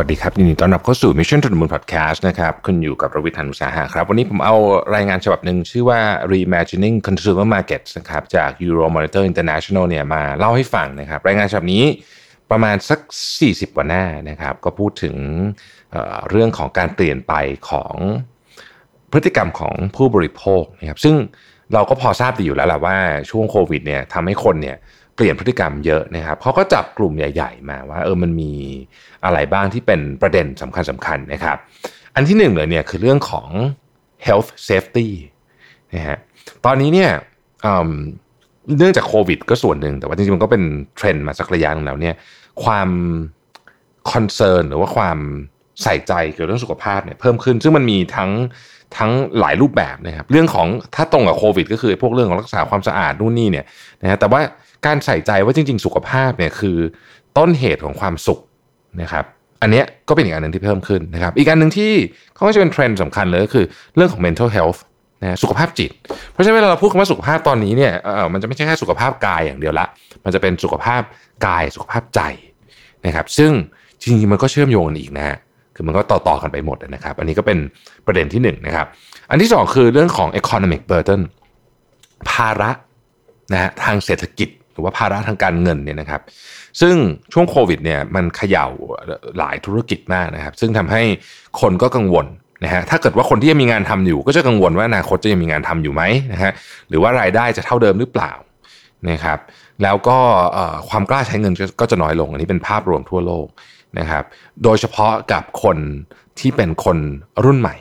วัสดีครับยินดีต้อนรับเข้าสู่ Mission to the Moon Podcast นะครับคุณอยู่กับรวิทยานุสาหะครับ วันนี้ผมเอารายงานฉบับหนึ่งชื่อว่า Reimagining Consumer Markets นะครับจาก Euro Monitor International เนี่ยมาเล่าให้ฟังนะครับ รายงานฉบับนี้ประมาณสัก 40กว่าหน้านะครับ ก็พูดถึงเเรื่องของการเปลี่ยนไปของพฤติกรรมของผู้บริโภคนะครับซึ่ง เราก็พอทราบดีอยู่แล้วแหละว่าช่วงโควิดเนี่ยทำให้คนเนี่ยเปลี่ยนพฤติกรรมเยอะนะครับเขาก็จับกลุ่มใหญ่ ๆ มาว่าเออมันมีอะไรบ้างที่เป็นประเด็นสำคัญสำคัญนะครับ อันที่หนึ่งเลยเนี่ยคือเรื่องของ health safety นะฮะตอนนี้เนี่ยเนื่องจากโควิด ก็ส่วนหนึ่งแต่ว่าจริงๆมันก็เป็นเทรนด์มาสักระยะนึงแล้วเนี่ยความคอนเซิร์นหรือว่าความใส่ใจเกี่ยวกับเรื่องสุขภาพเนี่ยเพิ่มขึ้น ซึ่งมันมีทั้ง ทั้งหลายรูปแบบนะครับเรื่องของถ้าตรงกับโควิด ก็คือพวกเรื่องของรักษาความสะอาดนู่นนี่เนี่ยนะฮะแต่ว่าการใส่ใจว่าจริง ๆ สุขภาพเนี่ยคือต้นเหตุของความสุขนะครับอันนี้ก็เป็นอีกอันหนึ่งที่เพิ่มขึ้นนะครับอีกอันหนึ่งที่เขาก็จะเป็นเทรนด์สำคัญเลยก็คือเรื่องของ mental health นะสุขภาพจิต เพราะฉะนั้นเวลาเราพูดคำว่าสุขภาพตอนนี้เนี่ยเออมันจะไม่ใช่แค่สุขภาพกายอย่างเดียวละ มันจะเป็นสุขภาพกายสุขภาพใจนะครับซึ่งจริงๆมันก็เชื่อมโยงกันอีกนะฮะ คือมันก็ต่อๆกันไปหมดนะครับ อันนี้ก็เป็นประเด็นที่1นนะครับ อันที่ 2 คือเรื่องของ economic burden ภาระนะฮะทางเศรษฐกิจ หรือว่าภาระทางการเงินเนี่ยนะครับ ซึ่งช่วงโควิดเนี่ยมันเขย่าหลายธุรกิจมากนะครับ ซึ่งทำให้คนก็กังวลนะฮะถ้าเกิดว่าคนที่ยังมีงานทำอยู่ ก็จะกังวลว่าอนาคตจะยังมีงานทำอยู่ไหมนะฮะหรือว่ารายได้จะเท่าเดิมหรือเปล่านะครับ แล้วก็ความกล้าใช้เงินก็จะน้อยลง อันนี้เป็นภาพรวมทั่วโลกนะครับ โดยเฉพาะกับคนที่เป็นคนรุ่นใหม่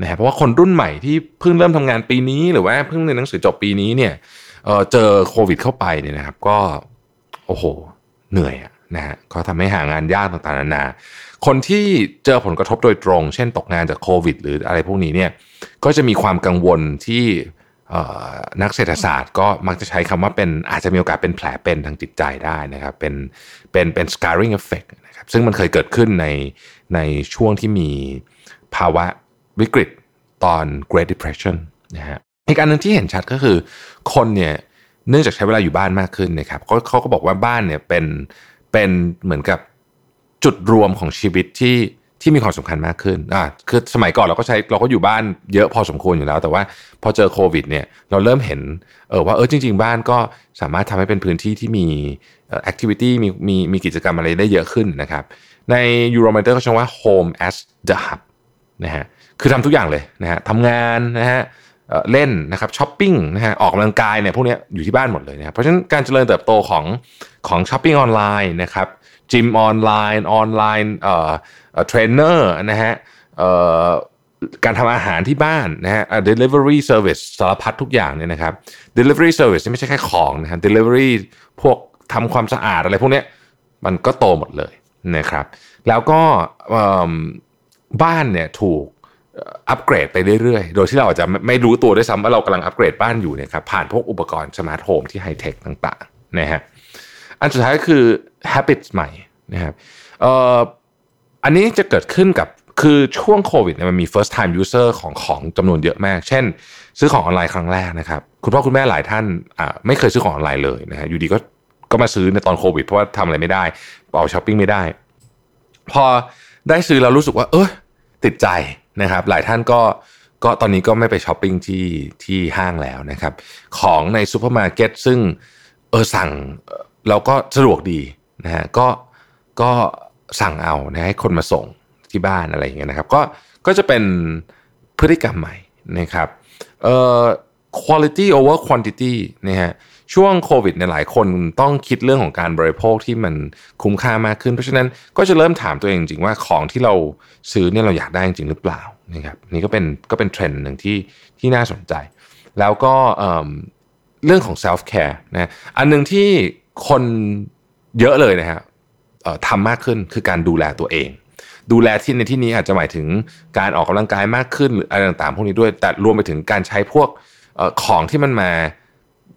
นะฮะเพราะว่าคนรุ่นใหม่ที่เพิ่งเริ่มทำงานปีนี้หรือว่าเพิ่งเรียนหนังสือจบปีนี้เนี่ยเจอโควิดเข้าไปเนี่ยนะครับ ก็โอ้โหเหนื่อยนะฮะก็ทำให้หางานยากต่างๆนานา คนที่เจอผลกระทบโดยตรง เช่นตกงานจากโควิด หรืออะไรพวกนี้เนี่ยก็จะมีความกังวลที่ นักเศรษฐศาสตร์ก็มักจะใช้คำว่าเป็นอาจจะมีโอกาสเป็นแผลเป็นทางจิตใจได้นะครับ เป็นเป็นเป็น scarring effect นะครับซึ่งมันเคยเกิดขึ้นในในช่วงที่มีภาวะวิกฤตตอน Great Depression นะฮะอีกอันหนึ่งที่เห็นชัดก็คือคนเนี่ยเนื่องจากใช้เวลาอยู่บ้านมากขึ้นนะครับเขาเขาก็บอกว่าบ้านเนี่ยเป็นเป็นเหมือนกับจุดรวมของชีวิตที่ ที่มีความสำคัญมากขึ้นอ่าคือสมัยก่อนเราก็ใช้เราก็อยู่บ้านเยอะพอสมควรอยู่แล้ว แต่ว่าพอเจอโควิดเนี่ยเราเริ่มเห็นเออว่าเออจริง ๆ บ้านก็สามารถทำให้เป็นพื้นที่ที่มี activity มีมีมีกิจกรรมอะไรได้เยอะขึ้นนะครับ ใน Euromonitor เขาใช้ว่า home as the hub นะฮะคือทำทุกอย่างเลยนะฮะทำงานนะฮะเล่นนะครับช้อปปิ้งนะฮะออกกำลังกายเนี่ยพวกนี้อยู่ที่บ้านหมดเลยนะครับเพราะฉะนั้นการเจริญเติบโตของของช้อปปิ้งออนไลน์นะครับ จิมออนไลน์ออนไลน์เอ่อเทรนเนอร์นะฮะเอ่อการทำอาหารที่บ้านนะฮะ delivery service สารพัดทุกอย่างเนี่ยนะครับ delivery service ไม่ใช่แค่ของนะฮะ delivery พวกทำความสะอาดอะไรพวกนี้มันก็โตหมดเลยนะครับ แล้วก็บ้านเนี่ยถูกอัปเกรดไปเรื่อยๆ โดยที่เราอาจจะไม่รู้ตัวด้วยซ้ำว่าเรากำลังอัปเกรดบ้านอยู่เนี่ยครับผ่านพวกอุปกรณ์ smart home ที่ไฮเทคต่างๆนะฮะ อันสุดท้ายคือ habits ใหม่นะครับอันนี้จะเกิดขึ้นกับคือช่วงโควิดเนี่ยมันมี first time user ของของจำนวนเยอะมาก เช่น ซื้อของออนไลน์ครั้งแรกนะครับ คุณพ่อคุณแม่หลายท่านไม่เคยซื้อของออนไลน์เลยนะฮะอยู่ดีก็ก็มาซื้อในตอนโควิด เพราะว่าทำอะไรไม่ได้ไป่าช้อปปิ้งไม่ได้ พอได้ซื้อเรารู้สึกว่า เออติดใจนะครับ หลายท่านก็ก็ตอนนี้ก็ไม่ไปช้อปปิ้งที่ที่ห้างแล้วนะครับ ของในซูเปอร์มาร์เก็ตซึ่งเออสั่ง เราก็สะดวกดีนะฮะก็ก็สั่งเอานะให้คนมาส่งที่บ้านอะไรอย่างเงี้ยนะครับ ก็ก็จะเป็นพฤติกรรมใหม่นะครับเอ่อ quality over quantity นะฮะช่วงโควิดเนี่ยหลายคนต้องคิดเรื่องของการบริโภคที่มันคุ้มค่ามากขึ้น เพราะฉะนั้นก็จะเริ่มถามตัวเองจริงว่าของที่เราซื้อเนี่ยเราอยากได้จริงหรือเปล่านะครับนี่ก็เป็นก็เป็นเทรนด์หนึ่งที่ที่น่าสนใจ แล้วก็เรื่องของ self care นะอันหนึ่งที่ คนเยอะเลยนะฮะทำมากขึ้นคือการดูแลตัวเอง ดูแลที่ในที่นี้อาจจะหมายถึงการออกกำลังกายมากขึ้นหรืออะไรต่างๆพวกนี้ด้วย แต่รวมไปถึงการใช้พวกของที่มันมา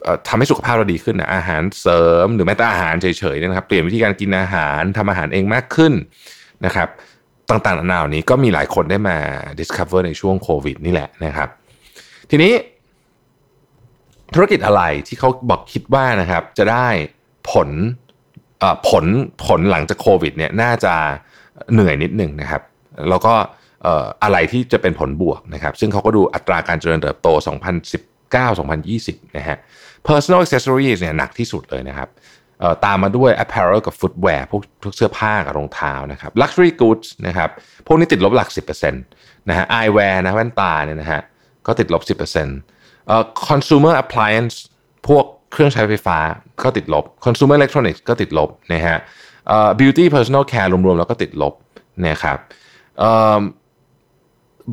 เอ่อทำให้สุขภาพเราดีขึ้นนะอาหารเสริม หรือแม้แต่อาหารเฉยๆนะครับ เปลี่ยนวิธีการกินอาหารทำอาหารเองมากขึ้นนะครับ ต่างๆนานาเหล่านี้ก็มีหลายคนได้มา discover ในช่วงโควิดนี่แหละนะครับ ทีนี้ธุรกิจอะไรที่เขาบอกคิดว่านะครับ จะได้ ผลผลผลหลังจากโควิดเนี่ยน่าจะเหนื่อยนิดหนึ่งนะครับแล้วก็อะไรที่จะเป็นผลบวกนะครับซึ่งเขาก็ดูอัตราการเจริญเติบโต 2019-2020 นะฮะ personal accessories เนี่ยหนักที่สุดเลยนะครับตามมาด้วย apparel กับ footwear พวกพวกเสื้อผ้ากับรองเท้านะครับ luxury goods นะครับพวกนี้ติดลบหลัก 10%นะฮะ eyewear นะแว่นตาเนี่ยนะฮะก็ติดลบ 10%เอ่อ consumer appliance พวก เครื่องใช้ไฟฟ้าก็ติดลบ consumer electronics ก็ติดลบนะฮะ beauty personal care รวมๆ แล้วก็ติดลบนะครับ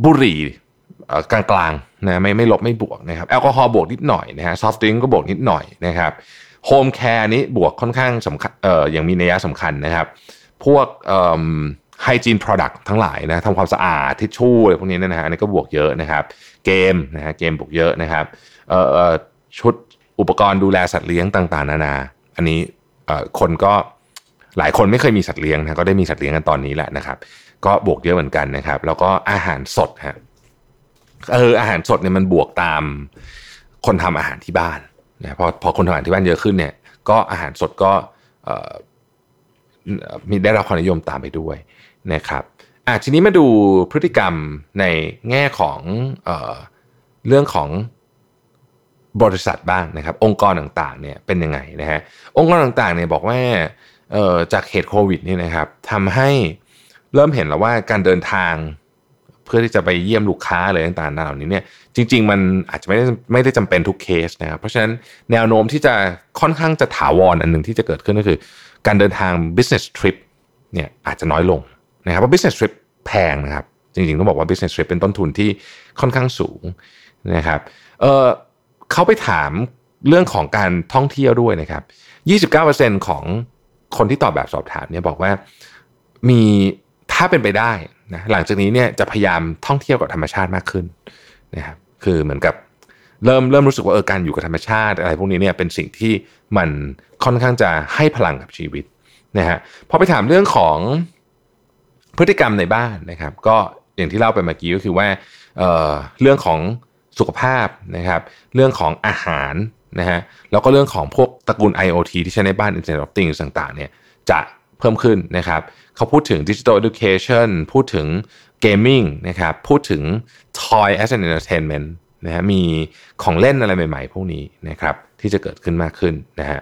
บุหรี่กลางๆนะไม่ไม่ลบไม่บวกนะครับแอลกอฮอล์บวกนิดหน่อยนะฮะ soft drink ก็บวกนิดหน่อยนะครับ home care นี้บวกค่อนข้างสำคัญเอ่ออย่างมีนัยสำคัญนะครับ พวกเอ่อ hygiene product ทั้งหลายนะทำความสะอาดทิชชู่อะไรพวกนี้นะฮะอันนี้ก็บวกเยอะนะครับ เกมนะฮะเกมบวกเยอะนะครับเอ่อชุด อุปกรณ์ดูแลสัตว์เลี้ยงต่างๆ นานา อันนี้คนก็หลายคนไม่เคยมีสัตว์เลี้ยงนะก็ได้มีสัตว์เลี้ยงกันตอนนี้แหละนะครับ ก็บวกเยอะเหมือนกันนะครับ แล้วก็อาหารสดฮะเอออาหารสดเนี่ยมันบวกตามคนทำอาหารที่บ้านนะพอพอคนทำอาหารที่บ้านเยอะขึ้นเนี่ย ก็อาหารสดก็เออมีได้รับความนิยมตามไปด้วยนะครับอะทีนี้มาดูพฤติกรรมในแง่ของเออเรื่องของ บริษัทบ้างนะครับ องค์กรต่างๆเนี่ยเป็นยังไงนะฮะองค์กรต่างๆเนี่ยบอกว่าเอ่อจากเหตุโควิดนี่นะครับทำให้เริ่มเห็นแล้วว่าการเดินทางเพื่อที่จะไปเยี่ยมลูกค้าอะไรต่างๆเหล่านี้เนี่ยจริง ๆ มันอาจจะไม่ได้ไม่ได้จำเป็นทุกเคสนะครับเพราะฉะนั้นแนวโน้มที่จะค่อนข้างจะถาวรอันหนึ่งที่จะเกิดขึ้นก็คือ การเดินทาง business trip เนี่ยอาจจะน้อยลงนะครับเพราะ business trip แพงนะครับจริงๆต้องบอกว่า business trip เป็นต้นทุนที่ค่อนข้างสูงนะครับเออ เขาไปถามเรื่องของการท่องเที่ยวด้วยนะครับ 29%ของคนที่ตอบแบบสอบถามเนี่ยบอกว่ามีถ้าเป็นไปได้นะหลังจากนี้เนี่ยจะพยายามท่องเที่ยวกับธรรมชาติมากขึ้นนะครับคือเหมือนกับเริ่มเริ่มรู้สึกว่าเออการอยู่กับธรรมชาติ อะไรพวกนี้เนี่ยเป็นสิ่งที่มันค่อนข้างจะให้พลังกับชีวิตนะฮะพอไปถามเรื่องของพฤติกรรมในบ้านนะครับ ก็อย่างที่เล่าไปเมื่อกี้ก็คือว่าเเรื่องของ สุขภาพนะครับ เรื่องของอาหารนะฮะแล้วก็เรื่องของพวกตระกูล IoT ที่ใช้ในบ้าน Internet of Things ต่างๆเนี่ยจะเพิ่มขึ้นนะครับเขาพูดถึง Digital Education พูดถึง Gaming นะครับพูดถึง Toy as an Entertainment นะฮะมีของเล่นอะไรใหม่ๆ พวกนี้นะครับที่จะเกิดขึ้นมากขึ้นนะฮะ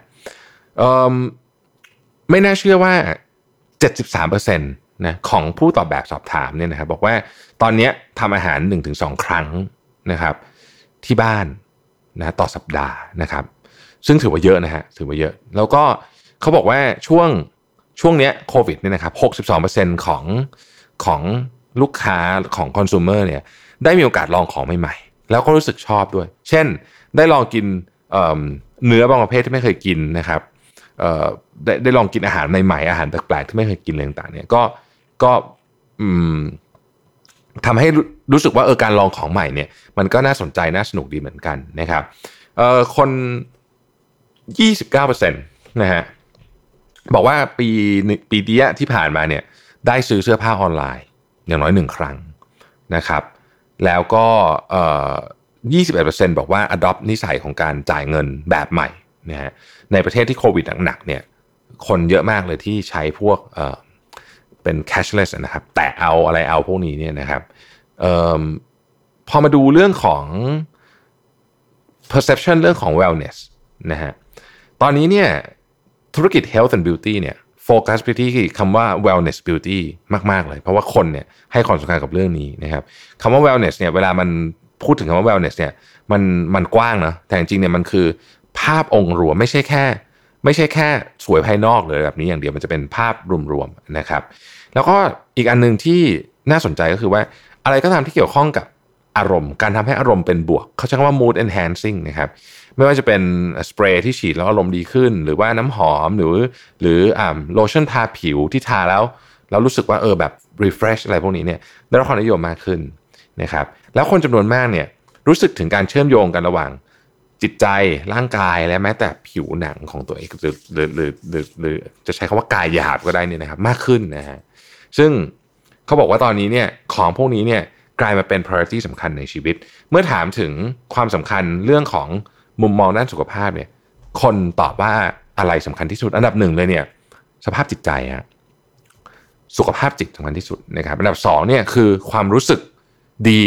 ไม่น่าเชื่อว่า 73%นะของผู้ตอบแบบสอบถามเนี่ยนะครับบอกว่าตอนนี้ทำอาหาร 1-2 ครั้ง นะครับ ที่บ้านนะต่อสัปดาห์นะครับ ซึ่งถือว่าเยอะนะฮะถือว่าเยอะ แล้วก็เขาบอกว่าช่วงช่วงเนี้ยโควิดเนี่ยนะครับ62%ของของลูกค้าของคอน sumer เนี่ยได้มีโอกาสลองของใหม่ๆ แล้วก็รู้สึกชอบด้วย เช่น ได้ลองกินเเนื้อบางประเภทที่ไม่เคยกินนะครับได้ได้ลองกินอาหารใหม่ๆอาหารแปลกๆที่ไม่เคยกินอะไรต่างๆเนี่ยก็ก็อืม ทำให้รู้สึกว่าเออการลองของใหม่เนี่ยมันก็น่าสนใจน่าสนุกดีเหมือนกันนะครับเอ่อคน 29%นะฮะบอกว่าปีปีเดียที่ผ่านมาเนี่ยได้ซื้อเสื้อผ้าออนไลน์ อย่างน้อยหนึ่งครั้งนะครับ แล้วก็เอ่อ21%บอกว่า adopt นิสัยของการจ่ายเงินแบบใหม่นะฮะในประเทศที่โควิดหนักๆเนี่ยคนเยอะมากเลยที่ใช้พวก เป็น cashless นะครับ แต่เอาอะไรเอาพวกนี้เนี่ยนะครับออพอมาดูเรื่องของ perception เรื่องของ wellness นะฮะตอนนี้เนี่ยธุรกิจ health and beauty เนี่ยโฟกัสไปที่คำว่า wellness beauty มาก ๆ เลย เพราะว่าคนเนี่ยให้ความสำคัญกับเรื่องนี้นะครับคำว่า wellness เนี่ยเวลามันพูดถึงคำว่า wellness เนี่ยมันมันกว้างนะแต่จริงๆเนี่ยมันคือภาพองค์รวมไม่ใช่แค่ ไม่ใช่แค่สวยภายนอกเลยแบบนี้อย่างเดียวมันจะเป็นภาพรวมๆนะครับ แล้วก็อีกอันหนึ่งที่น่าสนใจก็คือว่าอะไรก็ตามที่เกี่ยวข้องกับอารมณ์ การทำให้อารมณ์เป็นบวก เขาใช้คำว่า mood enhancing นะครับไม่ว่าจะเป็นสเปรย์ที่ฉีดแล้วอารมณ์ดีขึ้น หรือว่าน้ำหอมหรือ หรืออ่าโลชั่นทาผิวที่ทาแล้วแล้วรู้สึกว่าเออแบบ refresh อะไรพวกนี้เนี่ยได้รับความนิยมมากขึ้นนะครับแล้วคนจำนวนมากเนี่ยรู้สึกถึงการเชื่อมโยงกันระหว่าง จิตใจร่างกายและแม้แต่ผิวหนังของตัวเองหรือหรือหรือหรือหรือจะใช้คำว่ากายหยาบก็ได้เนี่ยนะครับ มากขึ้นนะฮะซึ่งเขาบอกว่าตอนนี้เนี่ยของพวกนี้เนี่ยกลายมาเป็น priority สำคัญในชีวิต เมื่อถามถึงความสำคัญเรื่องของมุมมองด้านสุขภาพเนี่ย คนตอบว่าอะไรสำคัญที่สุด อันดับหนึ่งเลยเนี่ย สภาพจิตใจฮะสุขภาพจิตสำคัญที่สุดนะครับ อันดับสองเนี่ยคือความรู้สึกดี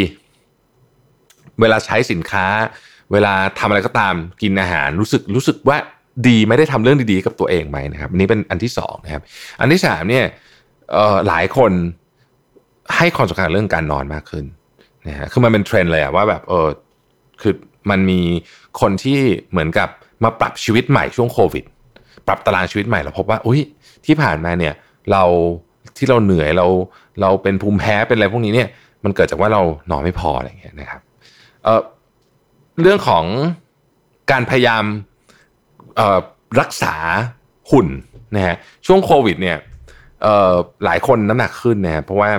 เวลาใช้สินค้า เวลาทำอะไรก็ตามกินอาหารรู้สึกรู้สึกว่าดีไม่ได้ทำเรื่องดีๆกับตัวเองไหมนะครับอันนี้เป็นอันที่สองนะครับอันที่สามเนี่ยหลายคนให้ความสำคัญเรื่องการนอนมากขึ้นนะฮะคือมันเป็นเทรนด์เลยอะว่าแบบเออคือมันมีคนที่เหมือนกับมาปรับชีวิตใหม่ช่วงโควิด ปรับตารางชีวิตใหม่แล้วพบว่าอุ้ยที่ผ่านมาเนี่ยเราที่เราเหนื่อยเราเราเป็นภูมิแพ้เป็นอะไรพวกนี้เนี่ยมันเกิดจากว่าเรานอนไม่พออะไรอย่างเงี้ยนะครับเอ่อ เรื่องของการพยายามรักษาหุ่นนะฮะช่วงโควิดเนี่ยหลายคนน้ำหนักขึ้นนะเพราะว่า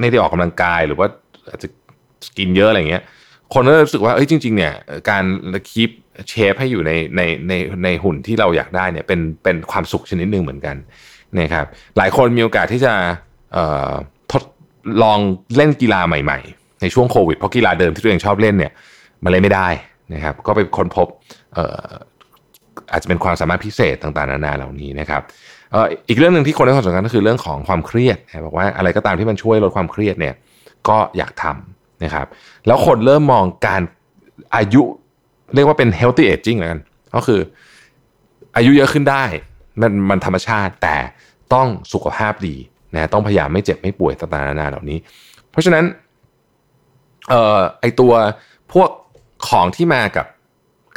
ไม่ได้ออกกำลังกายหรือว่าอาจจะกินเยอะอะไรเงี้ย คนก็รู้สึกว่าเอ้ยจริง ๆ เนี่ยการคีปเชฟให้อยู่ในในในในหุ่นที่เราอยากได้เนี่ยเป็นเป็นความสุขชนิดหนึ่งเหมือนกันนะครับหลายคนมีโอกาสที่จะทดลองเล่นกีฬาใหม่ ๆ ในช่วงโควิดเพราะกีฬาเดิมที่ตัวเองชอบเล่นเนี่ย มันเล่นไม่ได้นะครับ ก็ไปค้นพบอาจจะเป็นความสามารถพิเศษต่างๆนานาเหล่านี้นะครับอีกเรื่องหนึ่งที่คนให้ความสำคัญก็คือเรื่องของความเครียดบอกว่าอะไรก็ตามที่มันช่วยลดความเครียดเนี่ยก็อยากทำนะครับ แล้วคนเริ่มมองการอายุเรียกว่าเป็น healthy aging แล้วกันก็คืออายุเยอะขึ้นได้มันมันธรรมชาติแต่ต้องสุขภาพดีนะต้องพยายามไม่เจ็บไม่ป่วยต่างๆนานาเหล่านี้ เพราะฉะนั้นเอ่อไอตัวพวก ของที่มากับ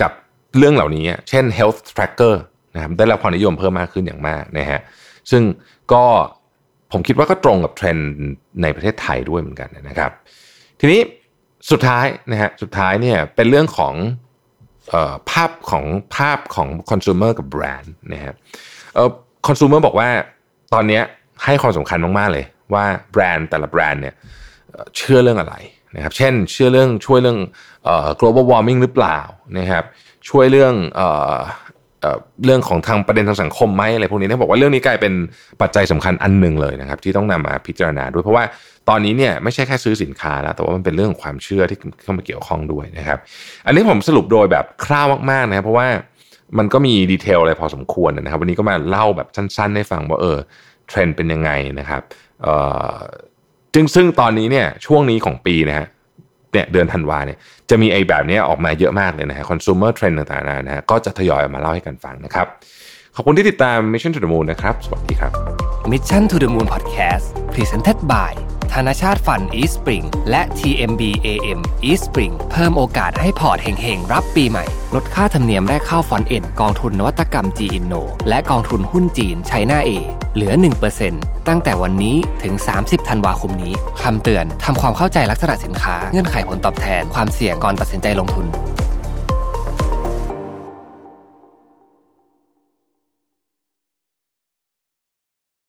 กับเรื่องเหล่านี้ เช่น health tracker นะครับได้รับความนิยมเพิ่มมากขึ้นอย่างมากนะฮะซึ่งก็ผมคิดว่าก็ตรงกับเทรนด์ในประเทศไทยด้วยเหมือนกันนะครับ ทีนี้สุดท้ายนะฮะสุดท้ายเนี่ยเป็นเรื่องของออภาพของภาพของคอน sumer กับแบรนด์นะฮะคอน sumer บอกว่าตอนนี้ให้ความสำคัญมาก ๆ เลยว่าแบรนด์แต่ละแบรนด์เนี่ยเชื่อเรื่องอะไร นะครับเช่นเชื่อเรื่องช่วยเรื่อง global warming หรือเปล่านะครับช่วยเรื่องเรื่องของทางประเด็นทางสังคมไหมอะไรพวกนี้เนี่บอกว่าเรื่องนี้กลายเป็นปัจจัยสำคัญอันหนึ่งเลยนะครับ ที่ต้องนำมาพิจารณาด้วยเพราะว่าตอนนี้เนี่ยไม่ใช่แค่ซื้อสินค้าแล้วแต่ว่ามันเป็นเรื่องของความเชื่อที่เข้ามาเกี่ยวข้องด้วยนะครับ อันนี้ผมสรุปโดยแบบคร่าวมากๆนะครับเพราะว่ามันก็มีดีเทลอะไรพอสมควรนะครับ วันนี้ก็มาเล่าแบบสั้นๆ ให้ฟังว่าเออเทรนด์เป็นยังไงนะครับเออ จึงซึ่งตอนนี้เนี่ยช่วงนี้ของปีนะฮะเนี่ยเดือนธันวาเนี่ยจะมีไอ้แบบนี้ออกมาเยอะมากเลยนะฮะคอน sumer trend ต่างๆนะฮะก็จะทยอยออกมาเล่าให้กันฟังนะครับ ขอบคุณที่ติดตาม Mission to the Moon นะครับ สวัสดีครับ Mission to the Moon Podcast Presented by ธนาชาติฟัน East Spring และ TMB AM East Spring เพิ่มโอกาสให้พอร์ตเฮงๆ รับปีใหม่ ลดค่าธรรมเนียมแรกเข้าฟอนเอ็นกองทุนนวัตกรรม G Inno และกองทุนหุ้นจีนไชน่าเอเหลือ 1%ตั้งแต่วันนี้ถึง 30 ธันวาคมนี้คำเตือนทำความเข้าใจลักษณะสินค้าเงื่อนไขผลตอบแทนความเสี่ยงก่อนตัดสินใจลงทุน